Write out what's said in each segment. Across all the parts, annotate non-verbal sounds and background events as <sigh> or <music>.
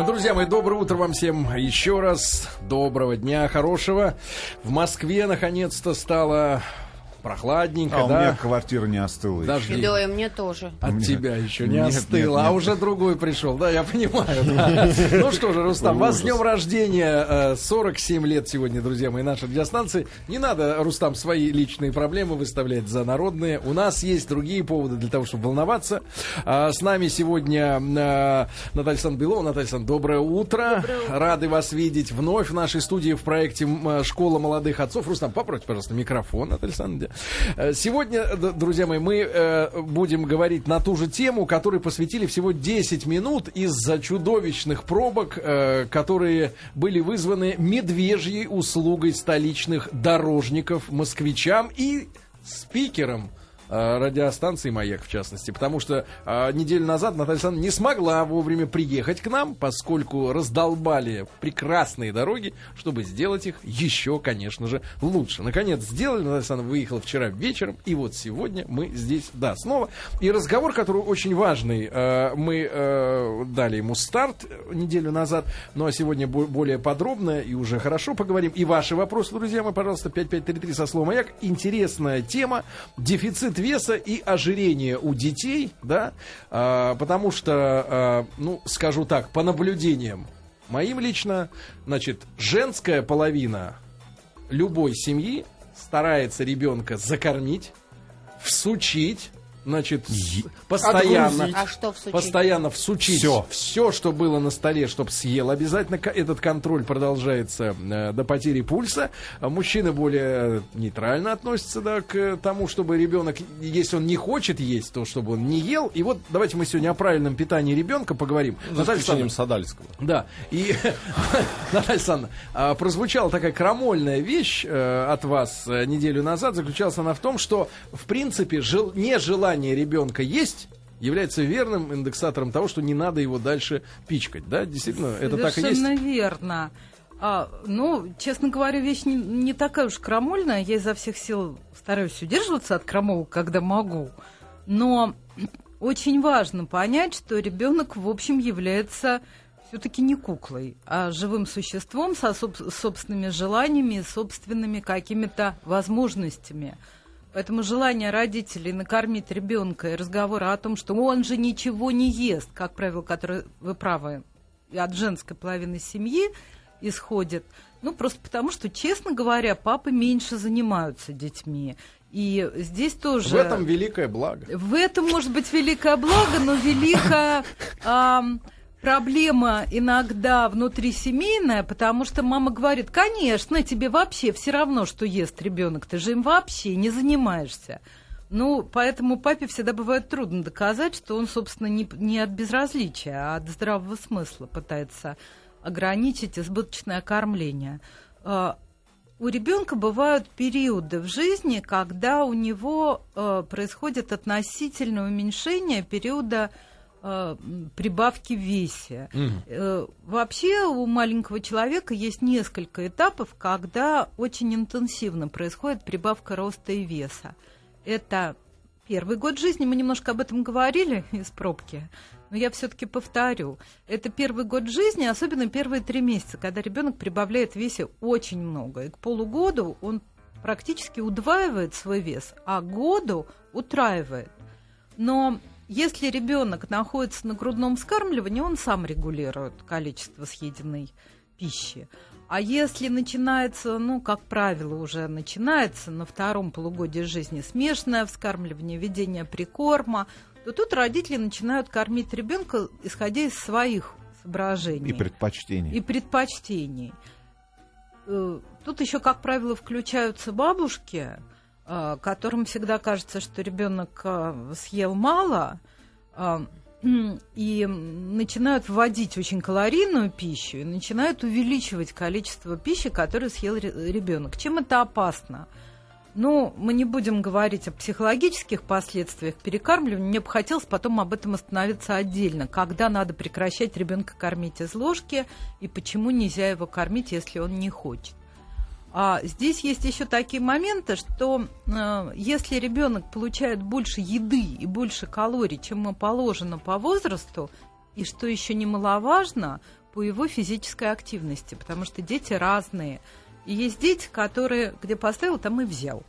Ну, друзья мои, доброе утро вам всем еще раз. Доброго дня, хорошего. В Москве наконец-то стало прохладненько, А у да? меня квартира не остыла. еще. Дожди. Да, и мне тоже. От Нет. тебя еще не Нет, остыло, нет, а нет. уже другой пришел, да, я понимаю. да. <laughs> Ну что же, Рустам, вас с днем рождения, э, 47 лет сегодня, друзья мои, нашей радиостанции. Не надо, Рустам, свои личные проблемы выставлять за народные. У нас есть другие поводы для того, чтобы волноваться. А, С нами сегодня э, Наталья Александровна Белова. Наталья Александровна, доброе утро. Рады вас видеть вновь в нашей студии в проекте э, «Школа молодых отцов». Рустам, попросите, пожалуйста, микрофон, Наталья Александровна. Э, Сегодня, д- друзья мои, мы э, будем говорить на ту же тему, которой посвятили всего 10 минут из-за чудовищных пробок, э, которые были вызваны медвежьей услугой столичных дорожников, москвичам и спикерам. э, радиостанции «Маяк», в частности. Потому что э, неделю назад Наталья Александровна не смогла вовремя приехать к нам, поскольку раздолбали прекрасные дороги, чтобы сделать их еще, конечно же, лучше. Наконец сделали, Наталья Александровна выехала вчера вечером, и вот сегодня мы здесь, да, снова. И разговор, который очень важный, э, мы э, дали ему старт э, неделю назад, ну а сегодня бо- более подробно и уже хорошо поговорим. И ваши вопросы, друзья мои, пожалуйста, 5533 со словом «Маяк». Интересная тема. Дефицит веса и ожирение у детей, да, А, потому что, а, ну, скажу так, по наблюдениям моим лично, значит, женская половина любой семьи старается ребенка закормить, всучить, значит, постоянно, А что постоянно всучить Всё. все, что было на столе, чтобы съел. Обязательно этот контроль продолжается э, до потери пульса. Мужчины более нейтрально относятся да, к тому, чтобы ребенок, если он не хочет есть, то чтобы он не ел. И вот давайте мы сегодня о правильном питании ребенка поговорим. За Наталья исключением Садальского. да, и <laughs> Наталья Александровна, а, прозвучала такая крамольная вещь э, от вас э, неделю назад. Заключалась она в том, что, в принципе, жел- нежелание ребенка есть является верным индексатором того, что не надо его дальше пичкать. Да, действительно, это так и есть. Совершенно верно. А, ну, честно говоря, вещь не, не такая уж крамольная. Я изо всех сил стараюсь удерживаться от крамолок, когда могу. Но очень важно понять, что ребенок, в общем, является все-таки не куклой, а живым существом со соб- собственными желаниями собственными какими-то возможностями. Поэтому желание родителей накормить ребенка и разговоры о том, что он же ничего не ест, как правило, которые вы правы, от женской половины семьи исходит, ну просто потому, что, честно говоря, папы меньше занимаются детьми. И здесь тоже... В этом великое благо. В этом может быть великое благо, но великая ам, проблема иногда внутрисемейная, потому что мама говорит, конечно, тебе вообще все равно, что ест ребенок, ты же им вообще не занимаешься. Ну, поэтому папе всегда бывает трудно доказать, что он, собственно, не, не от безразличия, а от здравого смысла пытается ограничить избыточное кормление. А, у ребенка бывают периоды в жизни, когда у него э, происходит относительное уменьшение периода э, прибавки в весе. Э, вообще у маленького человека есть несколько этапов, когда очень интенсивно происходит прибавка роста и веса. Это первый год жизни, мы немножко об этом говорили <laughs> из пробки, но я все-таки повторю. Это первый год жизни, особенно первые три месяца, когда ребенок прибавляет в весе очень много. И к полугоду он практически удваивает свой вес, а году утраивает. Но если ребенок находится на грудном вскармливании, он сам регулирует количество съеденной пищи. А если начинается, ну, как правило, уже начинается на втором полугодии жизни смешанное вскармливание, введение прикорма, то тут родители начинают кормить ребенка, исходя из своих соображений И предпочтений. и предпочтений. Э, Тут еще, как правило, включаются бабушки, которым всегда кажется, что ребенок э, съел мало, э, и начинают вводить очень калорийную пищу и начинают увеличивать количество пищи, которую съел ребенок. Чем это опасно? Ну, мы не будем говорить о психологических последствиях перекармливания. Мне бы хотелось потом об этом остановиться отдельно. Когда надо прекращать ребенка кормить из ложки и почему нельзя его кормить, если он не хочет. А здесь есть еще такие моменты, что э, если ребенок получает больше еды и больше калорий, чем ему положено по возрасту, и что еще немаловажно, по его физической активности, потому что дети разные. И есть дети, которые где поставил, там и взял.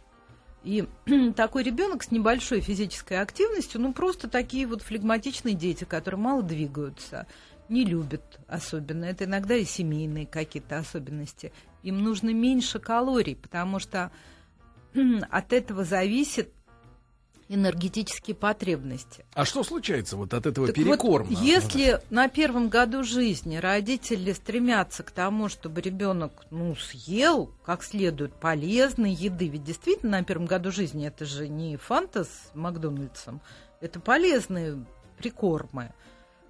И <clears throat> такой ребенок с небольшой физической активностью, ну просто такие вот флегматичные дети, которые мало двигаются, не любят особенно. Это иногда и семейные какие-то особенности. Им нужно меньше калорий, потому что <clears throat> от этого зависит энергетические потребности. А что случается вот от этого так перекорма? Вот, если на первом году жизни родители стремятся к тому, чтобы ребенок ну, съел как следует полезной еды, ведь действительно на первом году жизни это же не фанта с Макдональдсом, это полезные прикормы.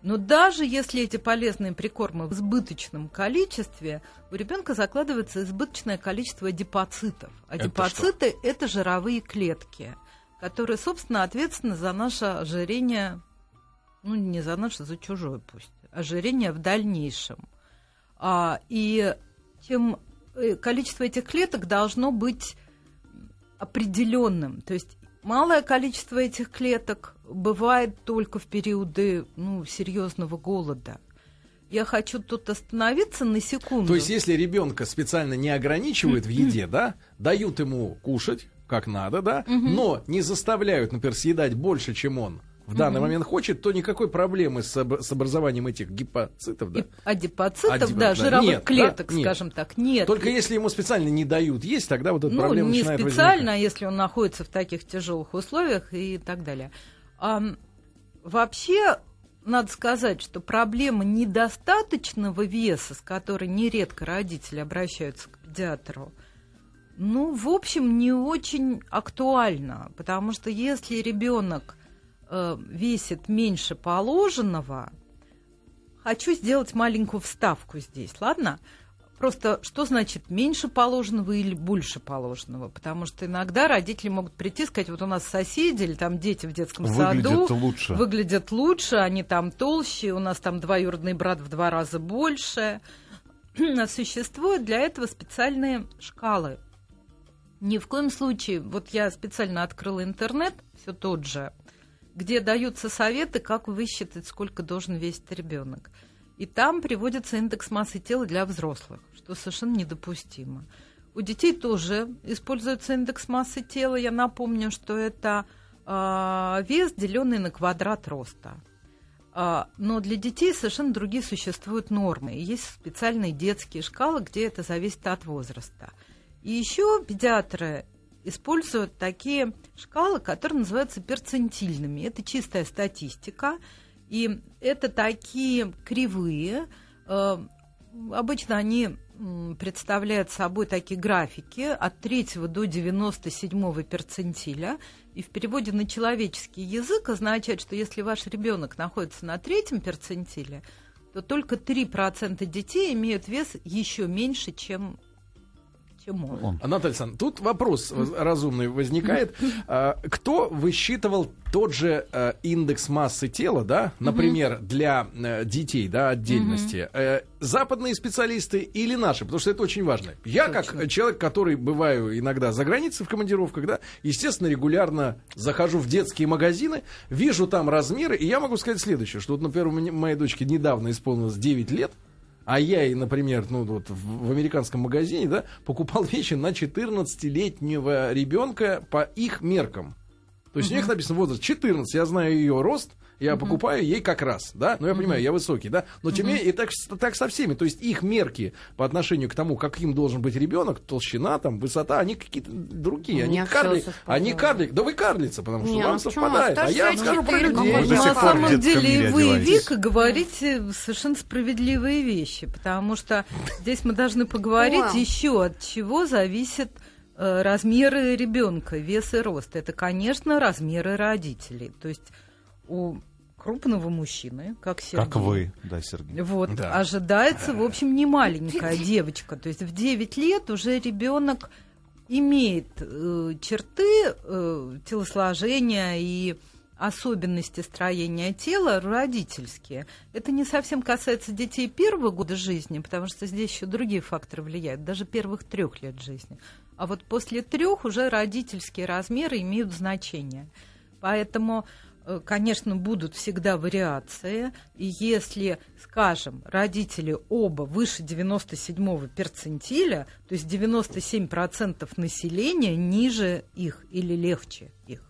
Но даже если эти полезные прикормы в избыточном количестве, у ребенка закладывается избыточное количество адипоцитов. Адипоциты это, это жировые клетки которые, собственно, ответственны за наше ожирение, ну, не за наше, за чужое пусть, ожирение в дальнейшем. А, и тем э, количество этих клеток должно быть определенным. То есть малое количество этих клеток бывает только в периоды ну, серьезного голода. Я хочу тут остановиться на секунду. То есть, если ребенка специально не ограничивают в еде, да, дают ему кушать, как надо, да, угу. но не заставляют, например, съедать больше, чем он в данный угу. момент хочет, то никакой проблемы с, об, с образованием этих гипоцитов, да? Адипоцитов, Адип... да, жировых нет, клеток, да? скажем нет. так, нет. Только если ему специально не дают есть, тогда вот эта ну, проблема не начинает специально, возникать. если он находится в таких тяжелых условиях и так далее. А, вообще, надо сказать, что проблема недостаточного веса, с которой нередко родители обращаются к педиатру, ну, в общем, не очень актуально, потому что если ребенок э, весит меньше положенного, хочу сделать маленькую вставку здесь, ладно? Просто что значит меньше положенного или больше положенного? Потому что иногда родители могут прийти и сказать, вот у нас соседи или там дети в детском выглядят саду лучше. выглядят лучше, они там толще, у нас там двоюродный брат в два раза больше. <clears throat> Существуют для этого специальные шкалы ни в коем случае, вот я специально открыла интернет, все тот же, где даются советы, как высчитать, сколько должен весить ребенок. И там приводится индекс массы тела для взрослых, что совершенно недопустимо. У детей тоже используется индекс массы тела. Я напомню, что это э, вес, деленный на квадрат роста. Э, но для детей совершенно другие существуют нормы. Есть специальные детские шкалы, где это зависит от возраста. И еще педиатры используют такие шкалы, которые называются перцентильными. Это чистая статистика. И это такие кривые. Э, обычно они представляют собой такие графики от 3 до 97 перцентиля. И в переводе на человеческий язык означает, что если ваш ребенок находится на третьем перцентиле, то только 3% детей имеют вес еще меньше, чем чем он. А, Наталья Александровна, тут вопрос разумный возникает. А, кто высчитывал тот же а, индекс массы тела, да, например, для а, детей, да, отдельности? А, западные специалисты или наши? Потому что это очень важно. Я, как человек, который бываю иногда за границей в командировках, да, естественно, регулярно захожу в детские магазины, вижу там размеры, и я могу сказать следующее, что вот, например, у моей дочке недавно исполнилось 9 лет, а я, например, ну вот в, американском магазине, да, покупал вещи на 14-летнего ребенка по их меркам. То есть uh-huh. у них написано возраст 14, я знаю ее рост, я uh-huh. покупаю ей как раз, да, но я uh-huh. понимаю, я высокий, да, но тем не менее, и так, так со всеми, то есть их мерки по отношению к тому, каким должен быть ребенок, толщина, там, высота, они какие-то другие, они карлик, они карлик, да вы карлица, потому что Нет, вам ну совпадает, а я скажу про людей. На самом деле вы, Вика, говорите совершенно справедливые вещи, потому что здесь мы должны поговорить еще от чего зависит Э, размеры ребенка, вес и рост. Это, конечно, размеры родителей. То есть у крупного мужчины, как Сергей. Как вы, да, Сергей. Вот, да. ожидается, в общем, не маленькая девочка. То есть в 9 лет уже ребенок имеет э, черты э, телосложения и особенности строения тела родительские. Это не совсем касается детей первого года жизни, потому что здесь еще другие факторы влияют, даже первых трех лет жизни. А вот после трех уже родительские размеры имеют значение. Поэтому э, конечно, будут всегда вариации. И если, скажем, родители оба выше 97-го перцентиля, то есть 97% населения ниже их или легче их.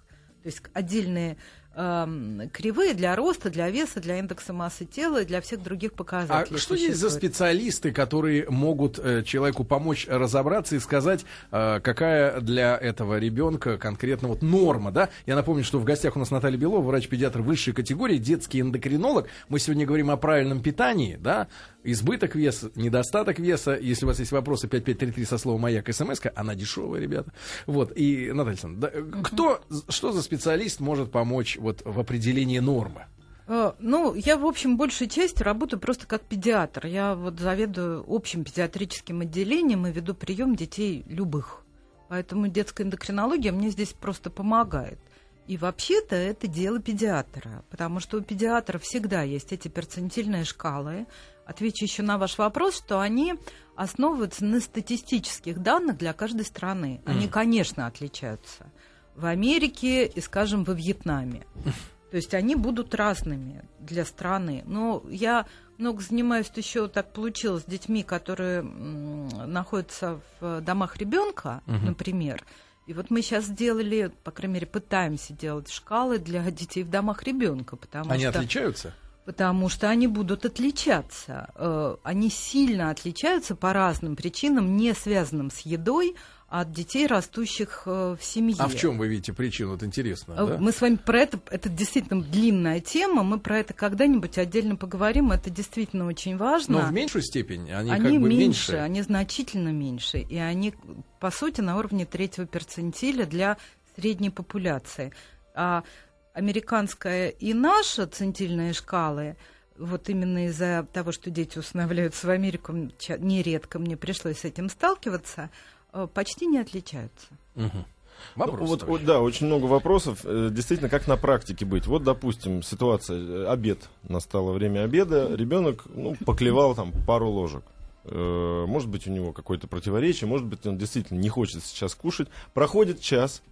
То есть отдельные э, кривые для роста, для веса, для индекса массы тела и для всех других показателей. А что есть за специалисты, которые могут э, человеку помочь разобраться и сказать, э, какая для этого ребенка конкретно вот норма, да? Я напомню, что в гостях у нас Наталья Белова, врач-педиатр высшей категории, детский эндокринолог. Мы сегодня говорим о правильном питании, да? Избыток веса, недостаток веса. Если у вас есть вопросы, 5533 со словом «Маяк» смс она дешевая, ребята. Вот, и, Наталья да, кто, что за специалист может помочь вот в определении нормы? Э, ну, я, в общем, большей частью работаю просто как педиатр. Я вот заведую общим педиатрическим отделением и веду прием детей любых. Поэтому детская эндокринология мне здесь просто помогает. И вообще-то это дело педиатра, потому что у педиатра всегда есть эти перцентильные шкалы, отвечу еще на ваш вопрос, что они основываются на статистических данных для каждой страны. Они, конечно, отличаются. В Америке и, скажем, во Вьетнаме. <laughs> То есть они будут разными для страны. Но я много занимаюсь еще так получилось с детьми, которые находятся в домах ребенка, uh например. И вот мы сейчас сделали, по крайней мере, пытаемся делать шкалы для детей в домах ребенка, потому они что отличаются? Потому что они будут отличаться. Э, они сильно отличаются по разным причинам, не связанным с едой, от детей, растущих э, в семье. А в чем вы видите причину? Это интересно. Э, да? Мы с вами про это, это действительно длинная тема, мы про это когда-нибудь отдельно поговорим, это действительно очень важно. Но в меньшую степень они, они как бы меньше, меньше. Они значительно меньше, и они, по сути, на уровне третьего перцентиля для средней популяции. А американская и наша центильные шкалы, вот именно из-за того, что дети устанавливаются в Америку, нередко мне пришлось с этим сталкиваться, э, почти не отличаются. Угу. Вопрос, вот, вот, да, очень много вопросов. Э, действительно, как на практике быть? Вот, допустим, ситуация, э, обед, настало время обеда, ребенок ну, поклевал там пару ложек. Может быть, у него какое-то противоречие, может быть, он действительно не хочет сейчас кушать. Проходит час,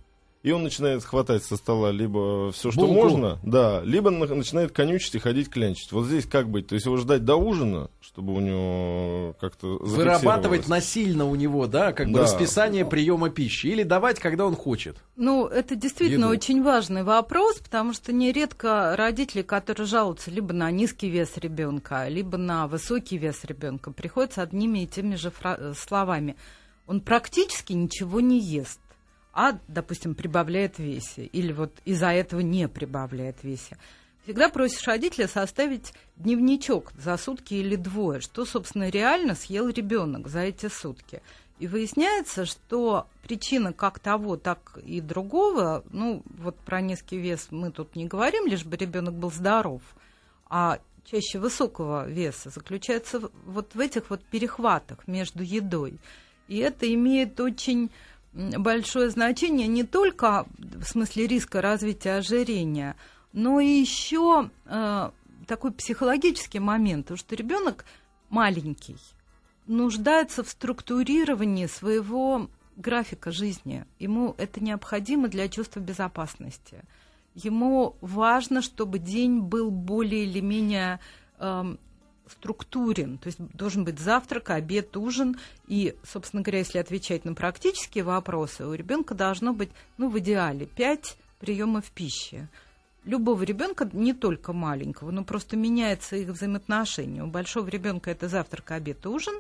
и он начинает хватать со стола либо все, что Булку. можно, да, либо начинает конючить и ходить клянчить. Вот здесь как быть? То есть его ждать до ужина, чтобы у него как-то Вырабатывать насильно у него, да, как бы расписание приема пищи. Или давать, когда он хочет. Ну, это действительно еду. очень важный вопрос, потому что нередко родители, которые жалуются либо на низкий вес ребенка, либо на высокий вес ребенка, приходят с одними и теми же словами. Он практически ничего не ест а, допустим, прибавляет весе, или вот из-за этого не прибавляет весе. Всегда просишь родителя составить дневничок за сутки или двое, что, собственно, реально съел ребенок за эти сутки. И выясняется, что причина как того, так и другого, ну, вот про низкий вес мы тут не говорим, лишь бы ребенок был здоров, а чаще высокого веса заключается вот в этих вот перехватах между едой. И это имеет очень большое значение не только в смысле риска развития ожирения, но и еще э, такой психологический момент, потому что ребенок маленький, нуждается в структурировании своего графика жизни. Ему это необходимо для чувства безопасности. Ему важно, чтобы день был более или менее э, структурен, то есть должен быть завтрак, обед, ужин, и, собственно говоря, если отвечать на практические вопросы, у ребенка должно быть, ну, в идеале, пять приемов пищи. Любого ребенка, не только маленького, но просто меняется их взаимоотношение. У большого ребенка это завтрак, обед, ужин,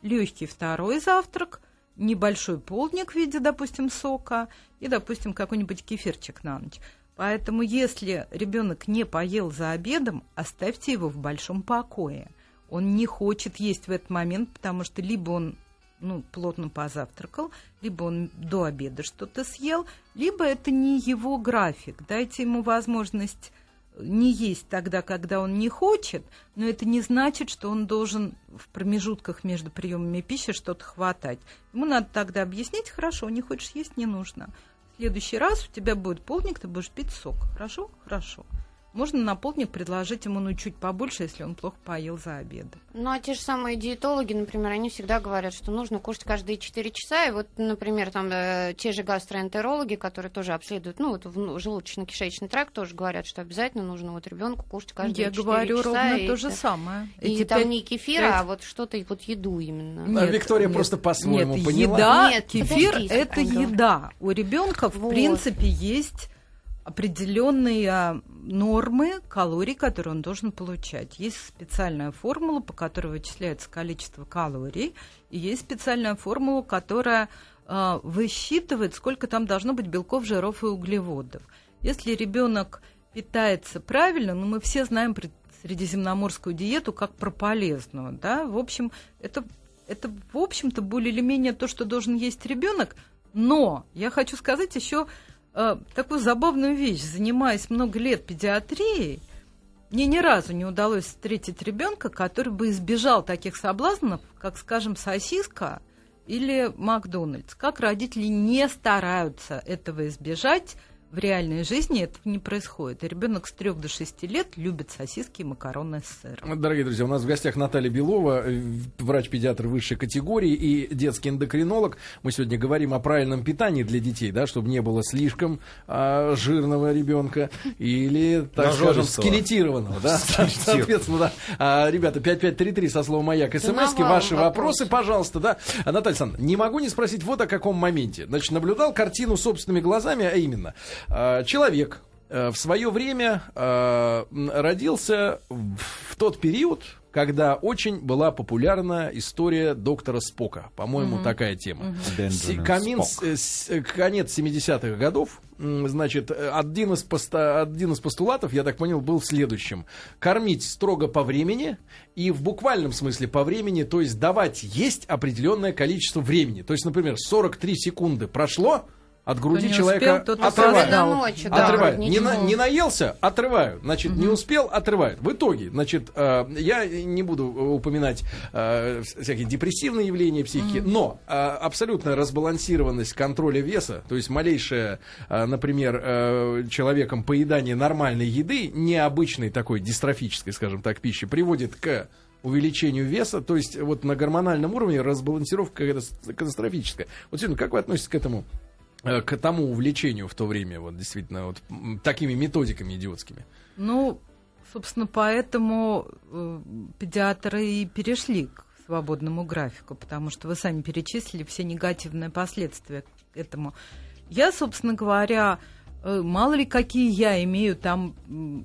легкий второй завтрак, небольшой полдник в виде, допустим, сока и, допустим, какой-нибудь кефирчик на ночь. Поэтому, если ребенок не поел за обедом, оставьте его в большом покое. Он не хочет есть в этот момент, потому что либо он ну, плотно позавтракал, либо он до обеда что-то съел, либо это не его график. Дайте ему возможность не есть тогда, когда он не хочет, но это не значит, что он должен в промежутках между приемами пищи что-то хватать. Ему надо тогда объяснить, хорошо, не хочешь есть, не нужно следующий раз у тебя будет полдник, ты будешь пить сок. Хорошо? Хорошо. Можно на полдник предложить ему ну чуть побольше, если он плохо поел за обедом. Ну, а те же самые диетологи, например, они всегда говорят, что нужно кушать каждые 4 часа. И вот, например, там э, те же гастроэнтерологи, которые тоже обследуют, ну, вот в желудочно-кишечный тракт, тоже говорят, что обязательно нужно вот ребенку кушать каждые Я 4 говорю часа. ровно и то же самое. И Эти там 5, не кефир, 5... а вот что-то, вот еду именно. Нет, а Виктория нет, просто по-своему нет, поняла. Еда, нет, кефир – это еда. У ребенка, в вот. принципе, есть определенные нормы калорий, которые он должен получать. Есть специальная формула, по которой вычисляется количество калорий, и есть специальная формула, которая э, высчитывает, сколько там должно быть белков, жиров и углеводов. Если ребенок питается правильно, ну мы все знаем средиземноморскую диету как про полезную, да, в общем, это, это в общем-то более или менее то, что должен есть ребенок, но я хочу сказать еще э, такую забавную вещь. Занимаясь много лет педиатрией, мне ни разу не удалось встретить ребенка, который бы избежал таких соблазнов, как, скажем, сосиска или Макдональдс. Как родители не стараются этого избежать, в реальной жизни этого не происходит. И ребенок с 3 до 6 лет любит сосиски и макароны с сыром. Дорогие друзья, у нас в гостях Наталья Белова, э, врач-педиатр высшей категории и детский эндокринолог. Мы сегодня говорим о правильном питании для детей, да, чтобы не было слишком а, жирного ребенка или, так скажем, скелетированного. Да? Соответственно, да. А, ребята, 5533 со словом «Маяк» смс Ваши вопросы, пожалуйста. Да. А, Наталья Александровна, не могу не спросить вот о каком моменте. Значит, наблюдал картину собственными глазами, а именно – человек э, в свое время э, родился в тот период, когда очень была популярна история доктора Спока. По-моему, mm-hmm. такая тема. Mm-hmm. Конец, конец 70-х годов. Значит, один из, поста, один из постулатов, я так понял, был в следующем. Кормить строго по времени и в буквальном смысле по времени, то есть давать есть определенное количество времени. То есть, например, 43 секунды прошло, от груди не человека успел, отрывают. Ночью, да, отрывают. Не, на, не наелся, отрывают. Значит, угу. не успел, отрывают. В итоге, значит, э, я не буду упоминать э, всякие депрессивные явления психики, угу. но э, абсолютная разбалансированность контроля веса, то есть малейшее, э, например, э, человеком поедание нормальной еды, необычной такой дистрофической, скажем так, пищи, приводит к увеличению веса, то есть вот на гормональном уровне разбалансировка катастрофическая. Вот, сегодня, как вы относитесь к этому? Э, к тому увлечению в то время, вот действительно, вот такими методиками идиотскими? Ну, собственно, поэтому э, педиатры и перешли к свободному графику, потому что вы сами перечислили все негативные последствия этому. Я, собственно говоря, Э, мало ли какие я имею там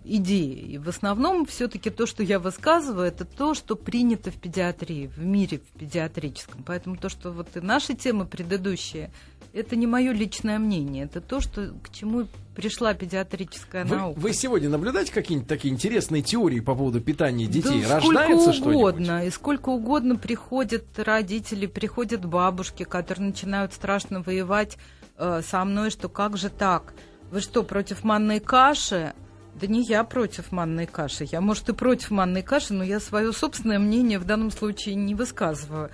идеи. И в основном все-таки то, что я высказываю, это то, что принято в педиатрии, в мире в педиатрическом. Поэтому то, что вот и наши темы предыдущие, это не мое личное мнение, это то, что, к чему пришла педиатрическая вы, наука. Вы сегодня наблюдаете какие-нибудь такие интересные теории по поводу питания детей? Да Рождается сколько угодно, и сколько угодно приходят родители, приходят бабушки, которые начинают страшно воевать э, со мной, что как же так? Вы что, против манной каши? Да не я против манной каши. Я, может, и против манной каши, но я свое собственное мнение в данном случае не высказываю.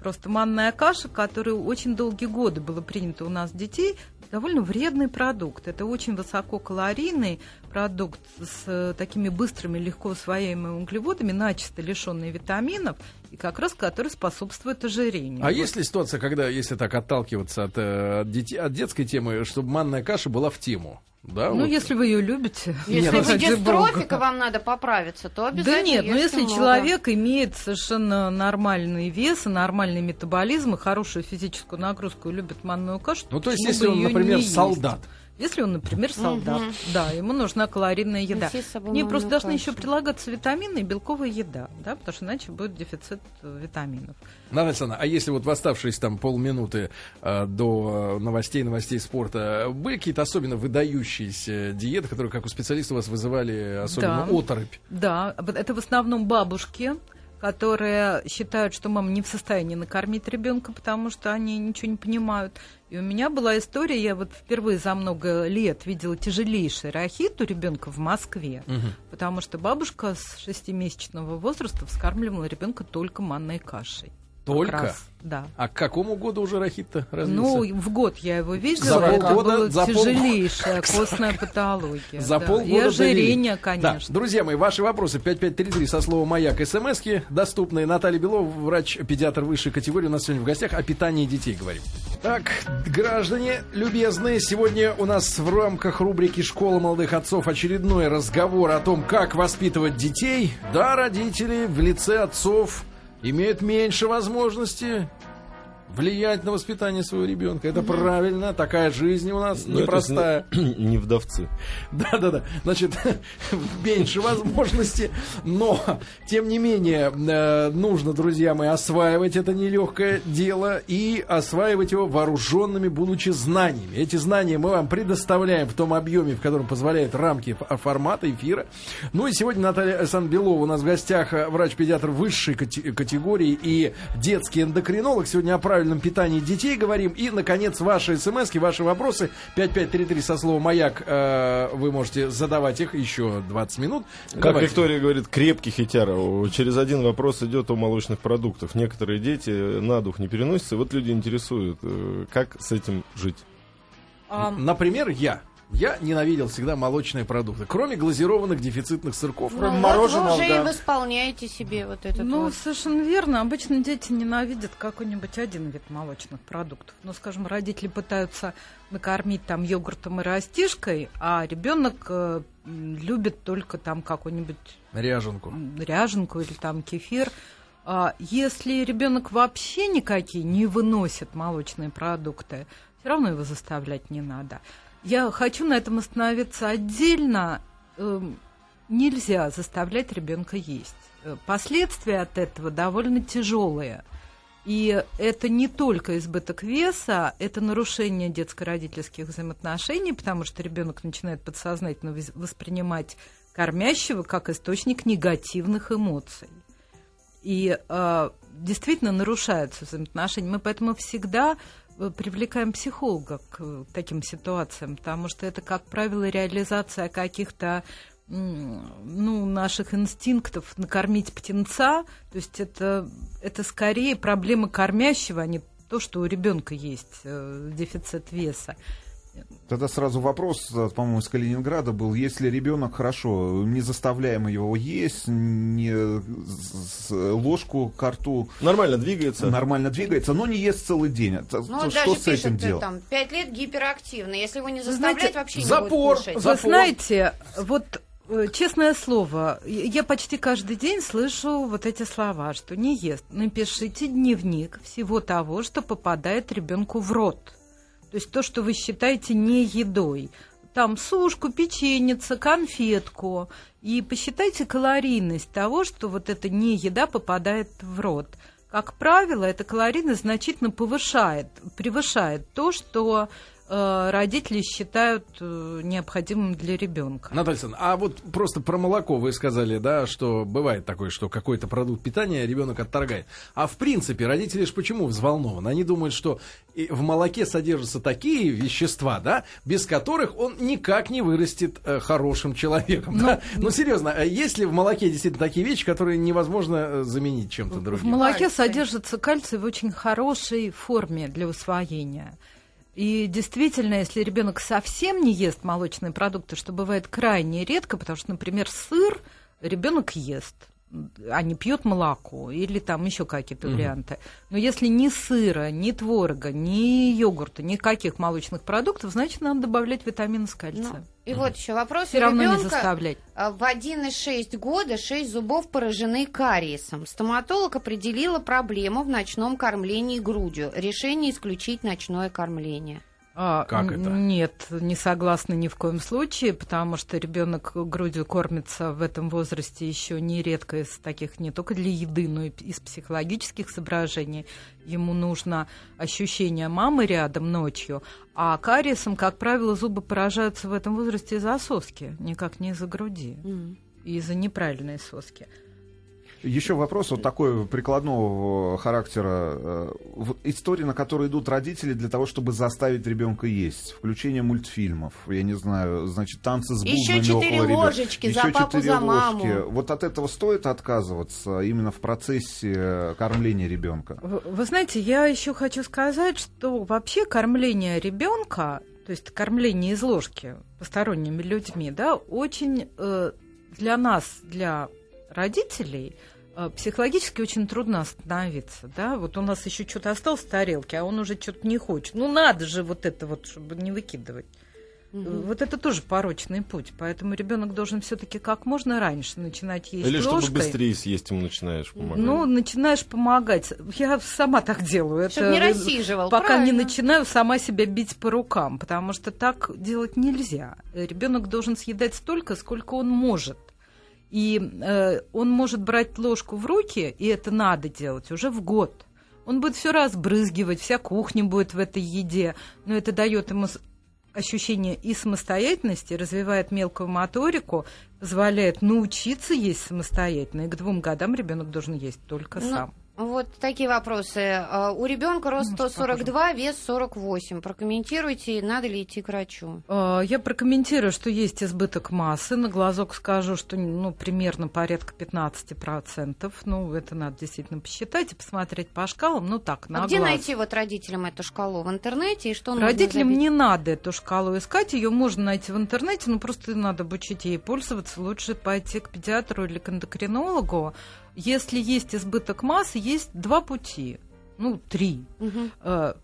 Просто манная каша, которая очень долгие годы была принята у нас детей, довольно вредный продукт. Это очень высококалорийный продукт с э, такими быстрыми, легко усвояемыми углеводами, начисто лишенный витаминов, и как раз который способствует ожирению. А вот. есть ли ситуация, когда, если так отталкиваться от, э, от, дети, от детской темы, чтобы манная каша была в тему? Да, ну, вот. если вы ее любите. Если нет, вы дистрофика, вам надо поправиться, то обязательно. Да нет, но ну, если много. человек имеет совершенно нормальный вес и нормальный метаболизм и хорошую физическую нагрузку и любит манную кашу, ну то есть если он, например, солдат, есть? Если он, например, солдат, угу. да, ему нужна калорийная еда. Не просто должны еще прилагаться витамины и белковая еда, да, потому что иначе будет дефицит э, витаминов. Надя Александровна, а если вот в оставшиеся там полминуты э, до новостей, новостей спорта, были какие-то особенно выдающиеся диеты, которые, как у специалистов, вас вызывали особенно да. оторопь? Да, это в основном бабушки, которые считают, что мама не в состоянии накормить ребенка, потому что они ничего не понимают. И у меня была история, я вот впервые за много лет видела тяжелейший рахит у ребенка в Москве, угу. потому что бабушка с шестимесячного возраста вскармливала ребенка только манной кашей. Только? Раз. Да. А к какому году уже рахит-то развился? Ну, в год я его видела. За это полгода- была за пол- тяжелейшая <laughs> костная патология. За да. полгода И ожирение, довели. конечно. Да, друзья мои, ваши вопросы 5533 со словом «Маяк» смски доступные. Наталья Белова, врач-педиатр высшей категории. У нас сегодня в гостях о питании детей говорим. Так, граждане любезные, сегодня у нас в рамках рубрики «Школа молодых отцов» очередной разговор о том, как воспитывать детей. Да, родители в лице отцов имеют меньше возможности влиять на воспитание своего ребенка. Это правильно, такая жизнь у нас Но это непростая. Не, <clears throat> не вдовцы. Да, да, да. Значит, <laughs> меньше возможностей, но тем не менее э, нужно, друзья мои, осваивать это нелегкое дело и осваивать его вооруженными, будучи знаниями. Эти знания мы вам предоставляем в том объеме, в котором позволяют рамки ф- формата эфира. Ну и сегодня Наталья Александровна Белова у нас в гостях э, врач-педиатр высшей кате- категории и детский эндокринолог. Сегодня о правильном питании детей говорим. И, наконец, ваши смс ваши вопросы. 5533 со словом «Маяк» э, вы можете задавать их еще 20 минут. Как Давайте. Виктория говорит, крепкий хитяра. О, Через один вопрос идет о молочных продуктах. Некоторые дети на дух не переносятся. Вот люди интересуют, э, как с этим жить. Например, я. Я ненавидел всегда молочные продукты, кроме глазированных дефицитных сырков. Ну, Кроме вот мороженого, вы уже да. и восполняете себе вот этот Ну, вот. совершенно верно. Обычно дети ненавидят какой-нибудь один вид молочных продуктов. Ну, скажем, родители пытаются накормить там йогуртом и растишкой, а ребенок э, любит только там какой-нибудь Ряженку. ряженку или там кефир. А если ребенок вообще никакие не выносит молочные продукты, все равно его заставлять не надо. Я хочу на этом остановиться отдельно. Эм, Нельзя заставлять ребенка есть. Э, Последствия от этого довольно тяжелые. И это не только избыток веса, это нарушение детско-родительских взаимоотношений, потому что ребенок начинает подсознательно воспринимать кормящего как источник негативных эмоций. И э, действительно нарушаются взаимоотношения. Мы поэтому всегда привлекаем психолога к э, таким ситуациям, потому что это, как правило, реализация каких-то ну, наших инстинктов накормить птенца. То есть это, это скорее проблема кормящего, а не то, что у ребенка есть э, дефицит веса. Тогда сразу вопрос, э, по-моему, из Калининграда был, если ребенок хорошо, не заставляем его есть, не с- ложку к рту Нормально двигается. нормально двигается, но не ест целый день. Это- Ну, что с этим пишет, делать? там, пять лет гиперактивный. Если его не заставлять, знаете, вообще не запор, будет кушать. запор. Вы знаете, вот э, честное слово, я почти каждый день слышу вот эти слова, что не ест. Напишите дневник всего того, что попадает ребенку в рот. То есть то, что вы считаете не едой. Там сушку, печеница, конфетку. И посчитайте калорийность того, что вот эта не еда попадает в рот. Как правило, эта калорийность значительно повышает, превышает то, что родители считают э, необходимым для ребенка. Наталья Александровна, а вот просто про молоко вы сказали, да, что бывает такое, что какой-то продукт питания ребенок отторгает. А в принципе, родители же почему взволнованы? Они думают, что в молоке содержатся такие вещества, да, без которых он никак не вырастет э, хорошим человеком. да? Ну, серьезно, а есть ли в молоке действительно такие вещи, которые невозможно э, заменить чем-то В другим? молоке Кальций. содержится кальций в очень хорошей форме для усвоения. И действительно, если ребенок совсем не ест молочные продукты, что бывает крайне редко, потому что, например, сыр ребенок ест, не пьет молоко или там еще какие-то варианты. Но если ни сыра, ни творога, ни йогурта, никаких молочных продуктов, значит, надо добавлять витамины с Ну, кальцием. и вот еще вопрос. Все равно не заставлять. а, В 1,6 года 6 зубов поражены кариесом. Стоматолог определила проблему в ночном кормлении грудью. Решение исключить ночное кормление. А, Как это? Нет, не согласна ни в коем случае, потому что ребенок грудью кормится в этом возрасте еще нередко из таких не только для еды, но и из психологических соображений. Ему нужно ощущение мамы рядом ночью, а кариесом, как правило, зубы поражаются в этом возрасте из-за соски, никак не из-за груди, и из-за неправильной соски. Еще вопрос вот такой прикладного характера. Э, истории, на которые идут родители для того, чтобы заставить ребенка есть. Включение мультфильмов, я не знаю, значит, танцы с бубнами Еще четыре ложечки Еще за папу, за маму. Вот от этого стоит отказываться именно в процессе кормления ребенка? Вы, вы знаете, я еще хочу сказать, что вообще кормление ребенка, то есть кормление из ложки посторонними людьми, да, очень э, для нас, для родителей, э, психологически очень трудно остановиться, да, вот у нас еще что-то осталось в тарелке, а он уже что-то не хочет. Ну, надо же вот это вот, чтобы не выкидывать. Угу. Вот это тоже порочный путь, поэтому ребенок должен все-таки как можно раньше начинать есть Или ложкой. чтобы быстрее съесть ему начинаешь помогать. Ну, начинаешь помогать. Я сама так делаю. Чтобы это, не рассиживал, Пока правильно. не начинаю сама себя бить по рукам, потому что так делать нельзя. Ребенок должен съедать столько, сколько он может. И э, он может брать ложку в руки, и это надо делать уже в год. Он будет все разбрызгивать, вся кухня будет в этой еде, но это дает ему ощущение и самостоятельности, развивает мелкую моторику, позволяет научиться есть самостоятельно. И к двум годам ребенок должен есть только ну, сам. Вот такие вопросы. А, у ребенка рост 142, вес 48. Прокомментируйте, надо ли идти к врачу? А, я прокомментирую, что есть избыток массы. На глазок скажу, что ну, примерно порядка 15%. Ну, это надо действительно посчитать и посмотреть по шкалам. Ну, так, на а где глаз. найти вот родителям эту шкалу? В интернете? И что Родителям не надо эту шкалу искать. Ее можно найти в интернете, но просто надо обучить ей пользоваться. Лучше пойти к педиатру или к эндокринологу если есть избыток массы, есть два пути, ну, три. Угу.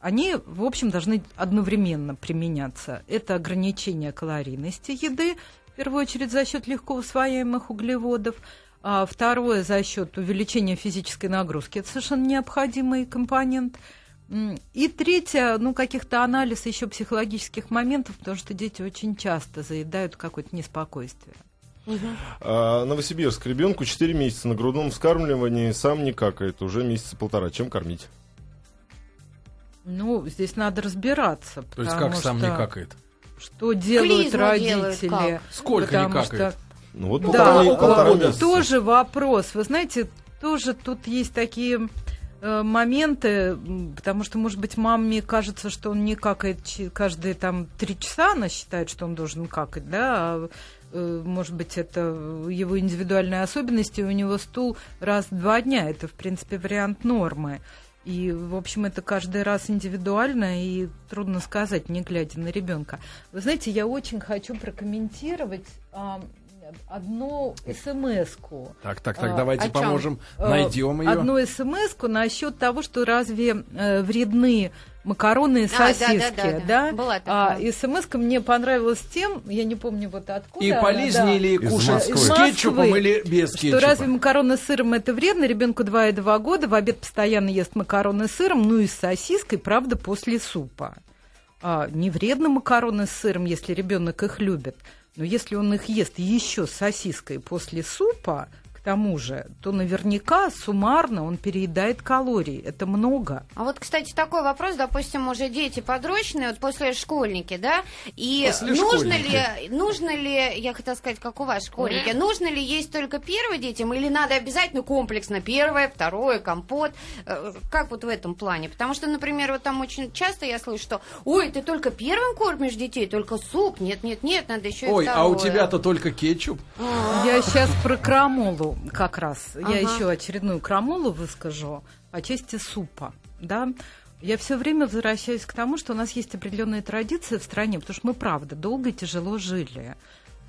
Они, в общем, должны одновременно применяться. Это ограничение калорийности еды, в первую очередь за счет легко усвояемых углеводов. А второе за счет увеличения физической нагрузки. Это совершенно необходимый компонент. И третье, ну, каких-то анализ еще психологических моментов, потому что дети очень часто заедают какое-то неспокойствие. Угу. А, Новосибирск. Ребенку 4 месяца на грудном вскармливании сам не какает. Уже месяца полтора. Чем кормить? Ну, здесь надо разбираться. То есть как сам не какает? Что делают Клизму родители? Делают Сколько не какает? Что... Ну вот да, полтора, полтора тоже вопрос. Вы знаете, тоже тут есть такие э, моменты, потому что, может быть, маме кажется, что он не какает каждые там три часа, она считает, что он должен какать, да, а может быть, это его индивидуальные особенности, у него стул раз в два дня. Это, в принципе, вариант нормы. И, в общем, это каждый раз индивидуально, и трудно сказать, не глядя на ребенка. Вы знаете, я очень хочу прокомментировать а, одну смс-ку. Так, так, так, а, давайте поможем, найдем ее. Одну смс-ку насчет того, что разве э, вредны макароны и а, сосиски, да? да, да, да. Была а, и смс мне понравилась тем, я не помню вот откуда. И полезнее ли кушать с кетчупом или без кетчупа? Что разве макароны с сыром это вредно? Ребенку 2,2 года, в обед постоянно ест макароны с сыром, ну и с сосиской, правда, после супа. А, не вредно макароны с сыром, если ребенок их любит. Но если он их ест еще с сосиской после супа, тому же, то наверняка суммарно он переедает калорий. Это много. А вот, кстати, такой вопрос, допустим, уже дети подручные, вот после школьники, да, и после нужно школьники. ли, нужно ли, я хотела сказать, как у вас школьники, mm. нужно ли есть только первым детям, или надо обязательно комплексно первое, второе, компот, э, как вот в этом плане? Потому что, например, вот там очень часто я слышу, что, ой, ты только первым кормишь детей, только суп, нет, нет, нет, надо еще Ой, и второе. а у тебя-то только кетчуп. Я сейчас про крамолу как раз. Ага. Я еще очередную крамолу выскажу по части супа. Да? Я все время возвращаюсь к тому, что у нас есть определенные традиции в стране, потому что мы, правда, долго и тяжело жили.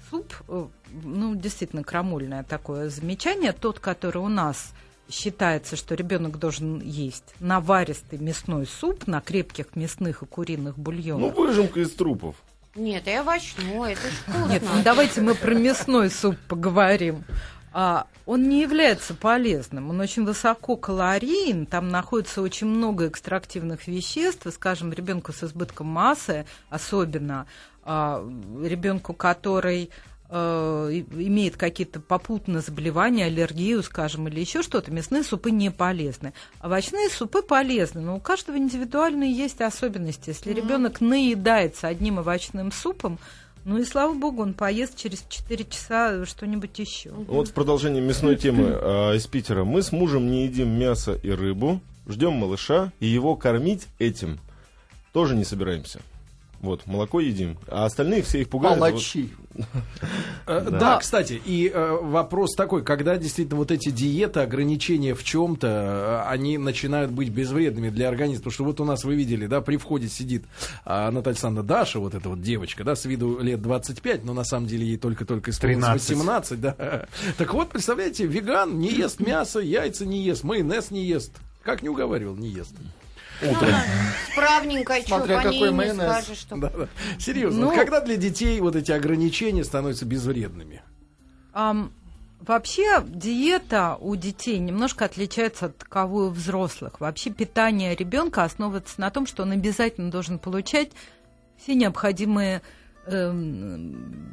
Суп, э, ну, действительно, крамольное такое замечание, тот, который у нас считается, что ребенок должен есть наваристый мясной суп на крепких мясных и куриных бульонах. Ну, выжимка из трупов. Нет, и овощной, это вкусно. Нет, ну давайте мы про мясной суп поговорим а, он не является полезным, он очень высоко калорийен, там находится очень много экстрактивных веществ, и, скажем, ребенку с избытком массы, особенно а, ребенку, который а, имеет какие-то попутные заболевания, аллергию, скажем, или еще что-то, мясные супы не полезны. Овощные супы полезны, но у каждого индивидуально есть особенности. Если mm-hmm. ребенок наедается одним овощным супом, Ну и слава богу, он поест через 4 часа что-нибудь еще. Вот в продолжении мясной темы э, из Питера. Мы с мужем не едим мясо и рыбу, ждем малыша, и его кормить этим тоже не собираемся. Вот, молоко едим. А остальные все их пугают. Молочи. <laughs> Э, да, кстати, и э, вопрос такой, когда действительно вот эти диеты, ограничения в чем-то, э, они начинают быть безвредными для организма. Потому что вот у нас, вы видели, да, при входе сидит а, Наталья Александровна Даша, вот эта вот девочка, да, с виду лет 25, но на самом деле ей только-только исполнилось 18, да. <laughs> Так вот, представляете, веган не ест мясо, яйца не ест, майонез не ест. Как не уговаривал, не ест утром. Справненько, что по какой не скажешь. Что... Да, да. Серьезно, ну, когда для детей вот эти ограничения становятся безвредными? Um, Вообще диета у детей немножко отличается от таковой у взрослых. Вообще питание ребенка основывается на том, что он обязательно должен получать все необходимые э,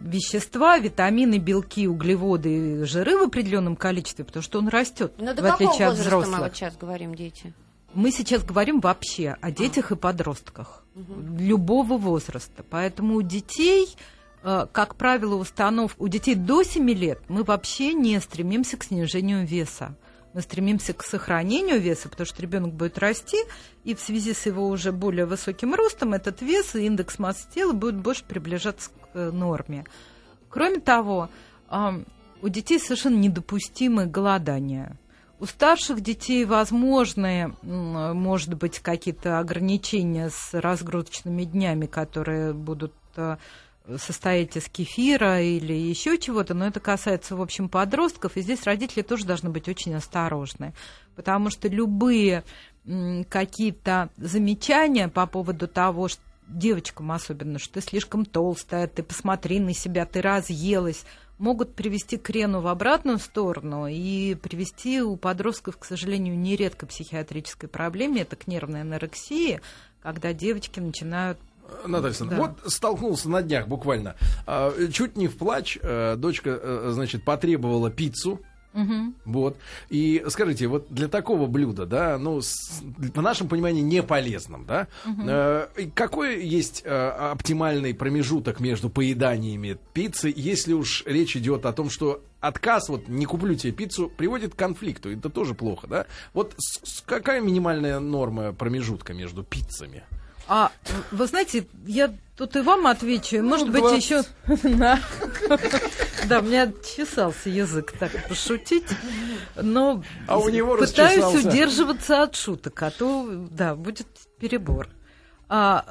вещества, витамины, белки, углеводы и жиры в определенном количестве, потому что он растет. Но ну, в отличие от взрослых. мы вот сейчас говорим дети? Мы сейчас говорим вообще о детях и подростках угу. любого возраста. Поэтому у детей, э, как правило, установ у детей до 7 лет мы вообще не стремимся к снижению веса. Мы стремимся к сохранению веса, потому что ребенок будет расти, и в связи с его уже более высоким ростом этот вес и индекс массы тела будет больше приближаться к э, норме. Кроме того, у детей совершенно недопустимы голодания. У старших детей возможны, может быть, какие-то ограничения с разгрузочными днями, которые будут э, состоять из кефира или еще чего-то, но это касается, в общем, подростков, и здесь родители тоже должны быть очень осторожны, потому что любые какие-то замечания по поводу того, что девочкам особенно, что ты слишком толстая, ты посмотри на себя, ты разъелась, могут привести к Рену в обратную сторону и привести у подростков, к сожалению, нередко психиатрической проблеме, это к нервной анорексии, когда девочки начинают Наталья да. вот столкнулся на днях буквально. А, чуть не в плач. Э, дочка, э, значит, потребовала пиццу Угу. Вот. И скажите, вот для такого блюда, да, ну, с, по нашему пониманию, не полезным, да, угу. э, какой есть э, оптимальный промежуток между поеданиями пиццы, если уж речь идет о том, что отказ, вот не куплю тебе пиццу, приводит к конфликту, это тоже плохо, да? Вот с, с, какая минимальная норма промежутка между пиццами? А вы знаете, я тут и вам отвечу, ну, может 20. быть, еще <laughs> Да, у меня чесался язык так пошутить, но а у него пытаюсь удерживаться от шуток, а то, да, будет перебор. А,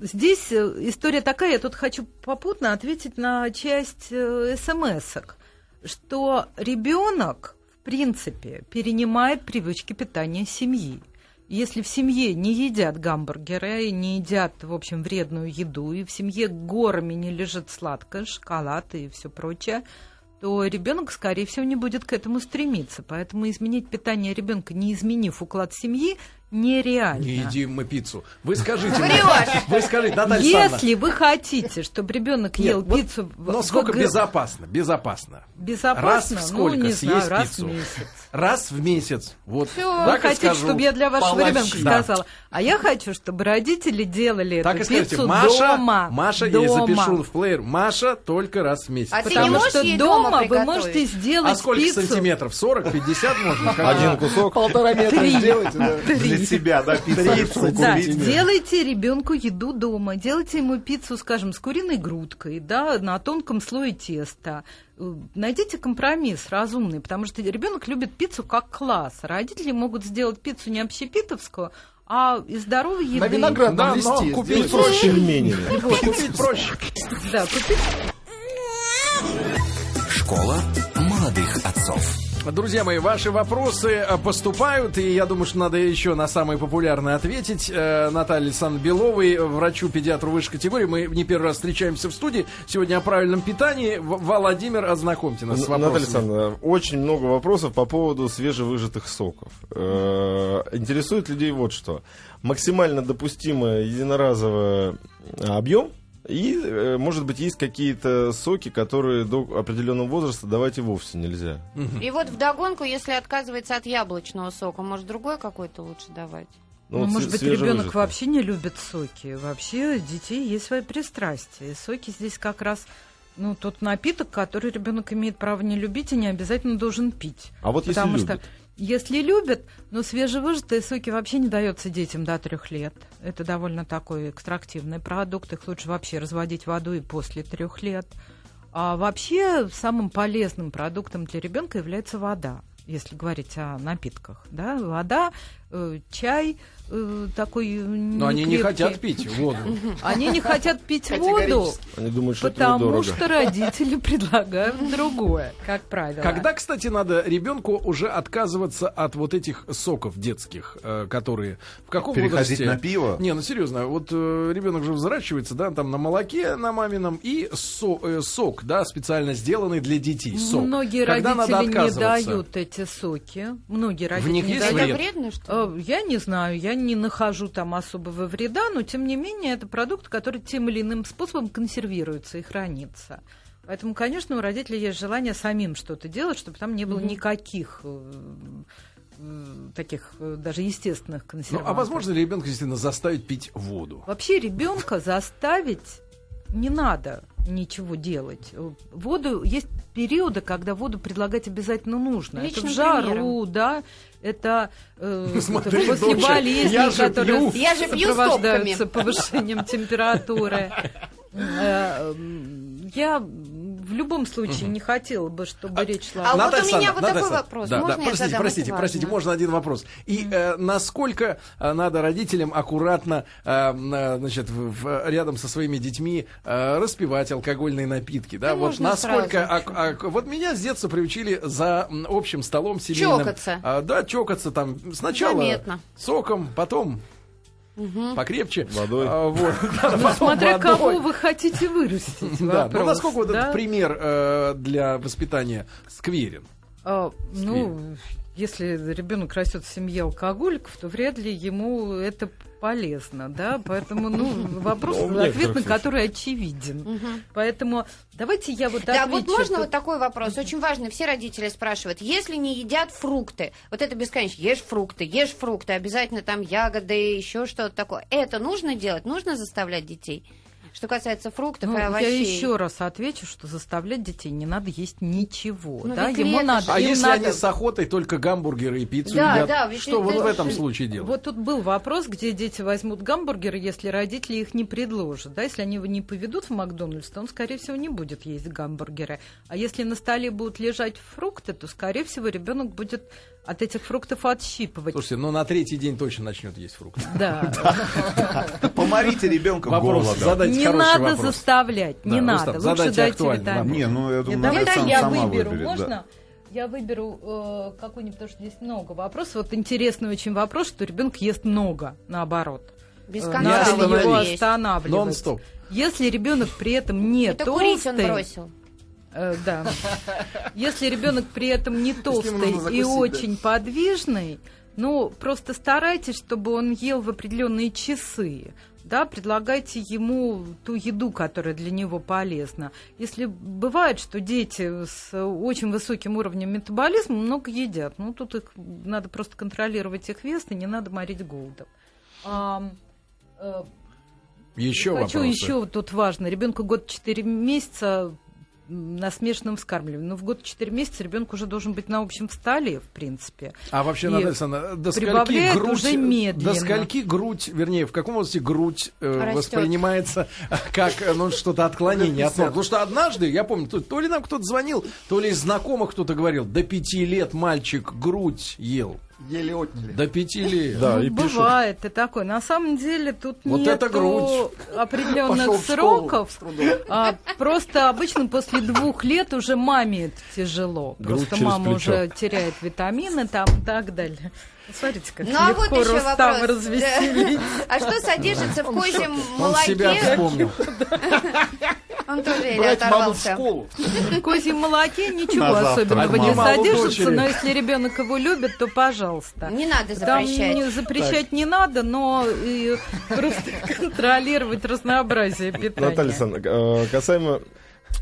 здесь история такая, я тут хочу попутно ответить на часть э, смс-ок, что ребенок, в принципе, перенимает привычки питания семьи. Если в семье не едят гамбургеры, не едят, в общем, вредную еду, и в семье горами не лежит сладкое, шоколад и все прочее, то ребенок, скорее всего, не будет к этому стремиться. Поэтому изменить питание ребенка, не изменив уклад семьи, нереально. Не едим мы пиццу. Вы скажите, мне, вы скажите, Наталья Если вы хотите, чтобы ребенок ел пиццу... Но сколько безопасно? Безопасно. Безопасно? Раз в сколько ну, не съесть пиццу? Раз в месяц. Раз в месяц. Вот. Все. Вы хотите, чтобы я для вашего ребенка сказала. А я хочу, чтобы родители делали так эту пиццу Маша, дома. Маша, дома. я запишу в плеер. Маша только раз в месяц. А Потому ты не что дома, дома вы можете сделать А сколько пиццу? сантиметров? 40, 50 можно? <laughs> Один кусок. Полтора метра сделайте. Себя, да, пиццу 30 да, делайте ребенку еду дома, делайте ему пиццу, скажем, с куриной грудкой, да, на тонком слое теста. Э, найдите компромисс разумный, потому что ребенок любит пиццу как класс. Родители могут сделать пиццу не общепитовскую, а из здоровой еды. На виноградном да, листе. Купить проще пельмени. Купить <laughs> проще. Да, купить. Школа молодых отцов. Друзья мои, ваши вопросы э, поступают, и я думаю, что надо еще на самые популярные ответить. Э, Наталья Санбеловой, врачу-педиатру высшей категории. Мы не первый раз встречаемся в студии. Сегодня о правильном питании. Владимир, ознакомьте нас с вопросами. Наталья Александровна, очень много вопросов по поводу свежевыжатых соков. Э, интересует людей вот что. Максимально допустимый единоразовый объем и, э, может быть, есть какие-то соки, которые до определенного возраста давать и вовсе нельзя. И вот вдогонку, если отказывается от яблочного сока, может, другой какой-то лучше давать? Ну, ну вот может быть, ребенок вообще не любит соки. Вообще, детей есть свои пристрастия. соки здесь как раз ну, тот напиток, который ребенок имеет право не любить и не обязательно должен пить. А вот Потому если что любит? Если любят, но свежевыжатые соки вообще не дается детям до трех лет. Это довольно такой экстрактивный продукт. Их лучше вообще разводить водой после трех лет. А вообще самым полезным продуктом для ребенка является вода если говорить о напитках, да, вода, э, чай э, такой Но они не хотят пить воду. Они не хотят пить воду, они думают, что потому что родители <laughs> предлагают другое, как правило. Когда, кстати, надо ребенку уже отказываться от вот этих соков детских, э, которые в каком Переходить возрасте? на пиво? Не, ну серьезно, вот э, ребенок же взращивается, да, там на молоке на мамином и со, э, сок, да, специально сделанный для детей. Сок. Многие Когда родители не дают эти соки. Многие родители В них не есть дают. вред? вредно, что ли? Э, Я не знаю, я не нахожу там особого вреда, но тем не менее это продукт, который тем или иным способом консервируется и хранится. Поэтому, конечно, у родителей есть желание самим что-то делать, чтобы там не было никаких э, э, таких даже естественных Ну, консервантов. а возможно ли ребенка действительно заставить пить воду? Вообще ребенка заставить не надо ничего делать. Воду есть периоды, когда воду предлагать обязательно нужно. Личным это в жару, примером. да, это, э, <laughs> Смотри, это после доча, болезней, я же которые пью. Я же пью сопровождаются стопками. повышением <laughs> температуры. Э, Я любом случае не хотела бы, чтобы речь шла А вот Наталья у меня вот Наталья такой вопрос. Да, Можно да, я простите, задам? простите, простите, можно один вопрос. И э, насколько э, надо родителям аккуратно, э, э, значит, в- в- рядом со своими детьми э, распивать алкогольные напитки, да? Да вот можно насколько, сразу. ак- ак- вот меня с детства приучили за общим столом семейным. Чокаться. А, да, чокаться там сначала Заметно. соком, потом покрепче. Водой. А, вот, <laughs> Ну, смотря водой. кого вы хотите вырастить. Да, ну насколько вот да? этот пример э, для воспитания скверен? А, ну, если ребенок растет в семье алкоголиков, то вряд ли ему это полезно, да, поэтому, ну, <laughs> вопрос, Ну, ответ на который очевиден. Поэтому давайте я вот Да, вот можно вот такой вопрос, очень важный. Все родители спрашивают, если не едят фрукты, вот это бесконечно, ешь фрукты, ешь фрукты, обязательно там ягоды, еще что-то такое. Это нужно делать? Нужно заставлять детей? Что касается фруктов Ну, и я овощей. еще раз отвечу, что заставлять детей не надо есть ничего. Ну, да, ему надо. А им если надо- они с охотой только гамбургеры и пиццу Да, едят, да, ведь что это вот в этом случае делать? Вот тут был вопрос, где дети возьмут гамбургеры, если родители их не предложат. Да, если они его не поведут в Макдональдс, то он, скорее всего, не будет есть гамбургеры. А если на столе будут лежать фрукты, то, скорее всего, ребенок будет от этих фруктов отщипывать. Слушайте, ну на третий день точно начнет есть фрукты. Да. <laughs> Поморите ребенка голодом. задайте Не надо заставлять, не надо. Лучше дайте витамин. Не, ну я думаю, Давайте Наталья я выберу, можно? Я выберу э, какой-нибудь, потому что здесь много вопросов. Вот интересный очень вопрос, что ребенок ест много, наоборот. Без Э, конца Надо его останавливать. Нон-стоп. Если ребенок при этом не Это курить он толстый, бросил. Э, да. Если ребенок при этом не толстый и да. очень подвижный, ну просто старайтесь, чтобы он ел в определенные часы. Да, предлагайте ему ту еду, которая для него полезна. Если бывает, что дети с очень высоким уровнем метаболизма много едят, ну тут их надо просто контролировать их вес и не надо морить голодом. А, э, Еще Хочу вопросы. еще тут важно. Ребенку год 4 месяца на смешанном вскармливании. Но в год 4 месяца ребенок уже должен быть на общем столе, в принципе. А вообще, И Наталья до скольки грудь, уже медленно. до скольки грудь, вернее, в каком возрасте грудь э, Растет. воспринимается <laughs> как э, ну, что-то отклонение от нормы? Потому что однажды, я помню, то, то ли нам кто-то звонил, то ли из знакомых кто-то говорил, до пяти лет мальчик грудь ел. Еле отняли. До пяти лет. Да, Ну, и пишут. бывает и такое. На самом деле тут Вот нет это грудь. определенных школу сроков. А, просто обычно после двух лет уже маме это тяжело. Грудь Просто мама плечо. уже теряет витамины там и так далее. Смотрите, как Ну а вот еще Рустама вопрос. развеселить. А что содержится в козьем Он себя молоке? Он тоже еле Брать маму в школу. В козьем молоке ничего На особенного не содержится, но если ребенок его любит, то пожалуйста. Не надо Там запрещать. не запрещать не надо, но и просто <laughs> контролировать разнообразие питания. Наталья Александровна, э, касаемо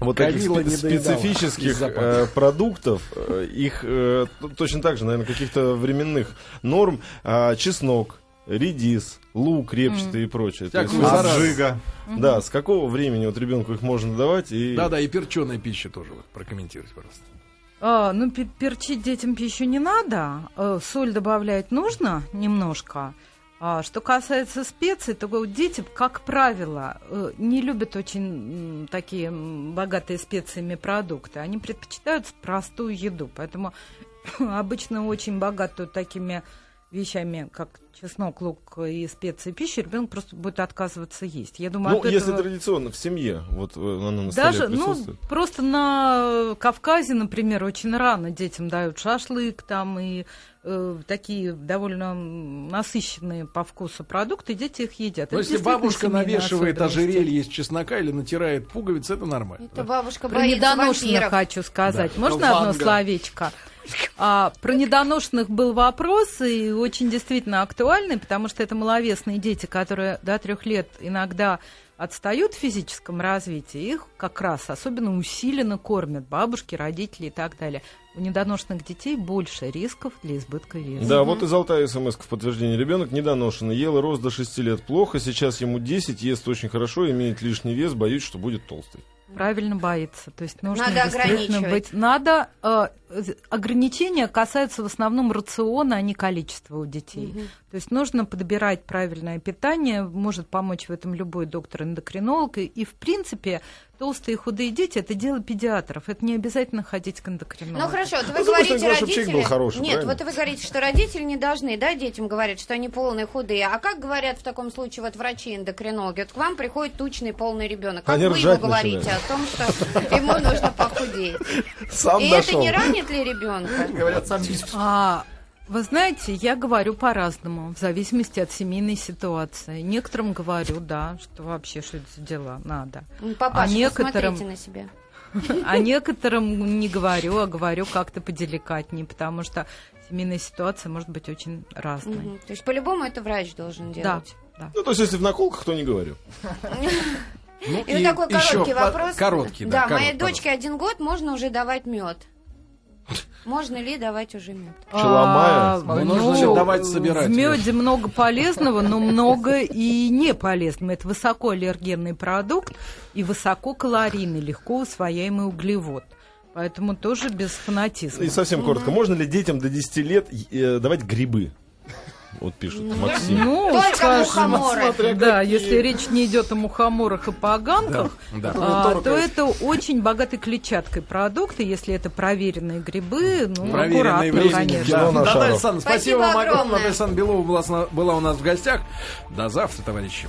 вот Камила спе- доедала специфических э, продуктов, э, их э, точно так же, наверное, каких-то временных норм, а, чеснок, редис, лук репчатый mm. и прочее. Так, есть, аджига. Да, с какого времени вот ребенку их можно давать? И... Да, да, и перченая пища тоже вот, прокомментируйте, пожалуйста. А, ну, перчить детям пищу не надо. Э, соль добавлять нужно немножко. А что касается специй, то дети, как правило, э, не любят очень такие богатые специями продукты. Они предпочитают простую еду. Поэтому <coughs> обычно очень богатую такими вещами, как чеснок, лук и специи пищи, ребенок просто будет отказываться есть. Я думаю, ну, если этого... традиционно в семье, вот э, оно на Даже, столе ну, просто на Кавказе, например, очень рано детям дают шашлык там и э, такие довольно насыщенные по вкусу продукты, дети их едят. Но это если бабушка навешивает ожерелье из чеснока или натирает пуговицы, это нормально. Это бабушка Про недоношенных хочу сказать. Да. Можно Ванга. одно словечко? А, про недоношенных был вопрос, и очень действительно актуальный, потому что это маловесные дети, которые до трех лет иногда отстают в физическом развитии, их как раз особенно усиленно кормят бабушки, родители и так далее. У недоношенных детей больше рисков для избытка веса. Да, вот и золотая смс в подтверждение. Ребенок недоношенный, ел и рос до 6 лет плохо, сейчас ему 10, ест очень хорошо, имеет лишний вес, боюсь, что будет толстый. Правильно боится. То есть нужно надо действительно быть. Надо э, ограничения касаются в основном рациона, а не количества у детей. Угу. То есть нужно подбирать правильное питание, может помочь в этом любой доктор-эндокринолог. И, и в принципе толстые и худые дети это дело педиатров. Это не обязательно ходить к эндокринологу. Ну хорошо, вот вы ну, говорите, родители... Был хороший, Нет, правильно? вот вы говорите, что родители не должны, да, детям говорят, что они полные худые. А как говорят в таком случае вот врачи-эндокринологи? Вот к вам приходит тучный полный ребенок. Как они вы ему говорите о том, что ему нужно похудеть? Сам И это не ранит ли ребенка? <laughs> Говорят, сам а, вы знаете, я говорю по-разному, в зависимости от семейной ситуации. Некоторым говорю, да, что вообще что это за дела надо. Ну, папаша, а некоторым... на себя. <laughs> А некоторым не говорю, а говорю как-то поделикатнее, потому что семейная ситуация может быть очень разной. Угу. То есть по-любому это врач должен делать? Да. да. Ну, то есть если в наколках, то не говорю. <laughs> Ну, и, и такой короткий вопрос. Короткий, да. Да, моей дочке один год можно уже давать мед. Можно ли давать уже мед? Пчеломая? А, нужно давать собирать. В меде много полезного, но много и не полезного. Это высоко аллергенный продукт и высококалорийный, легко усвояемый углевод. Поэтому тоже без фанатизма. И совсем коротко. Можно ли детям до 10 лет э, давать грибы? Вот пишет Максим. Ну, Только скажем, мухоморы. Да, если речь не идет о мухоморах и поганках, да, да. А, то это очень богатый клетчаткой продукт, и если это проверенные грибы, ну, проверенные аккуратно, конечно. Да. Да, Александр, спасибо, спасибо вам огромное. Александр Белова была, была у нас в гостях. До завтра, товарищи.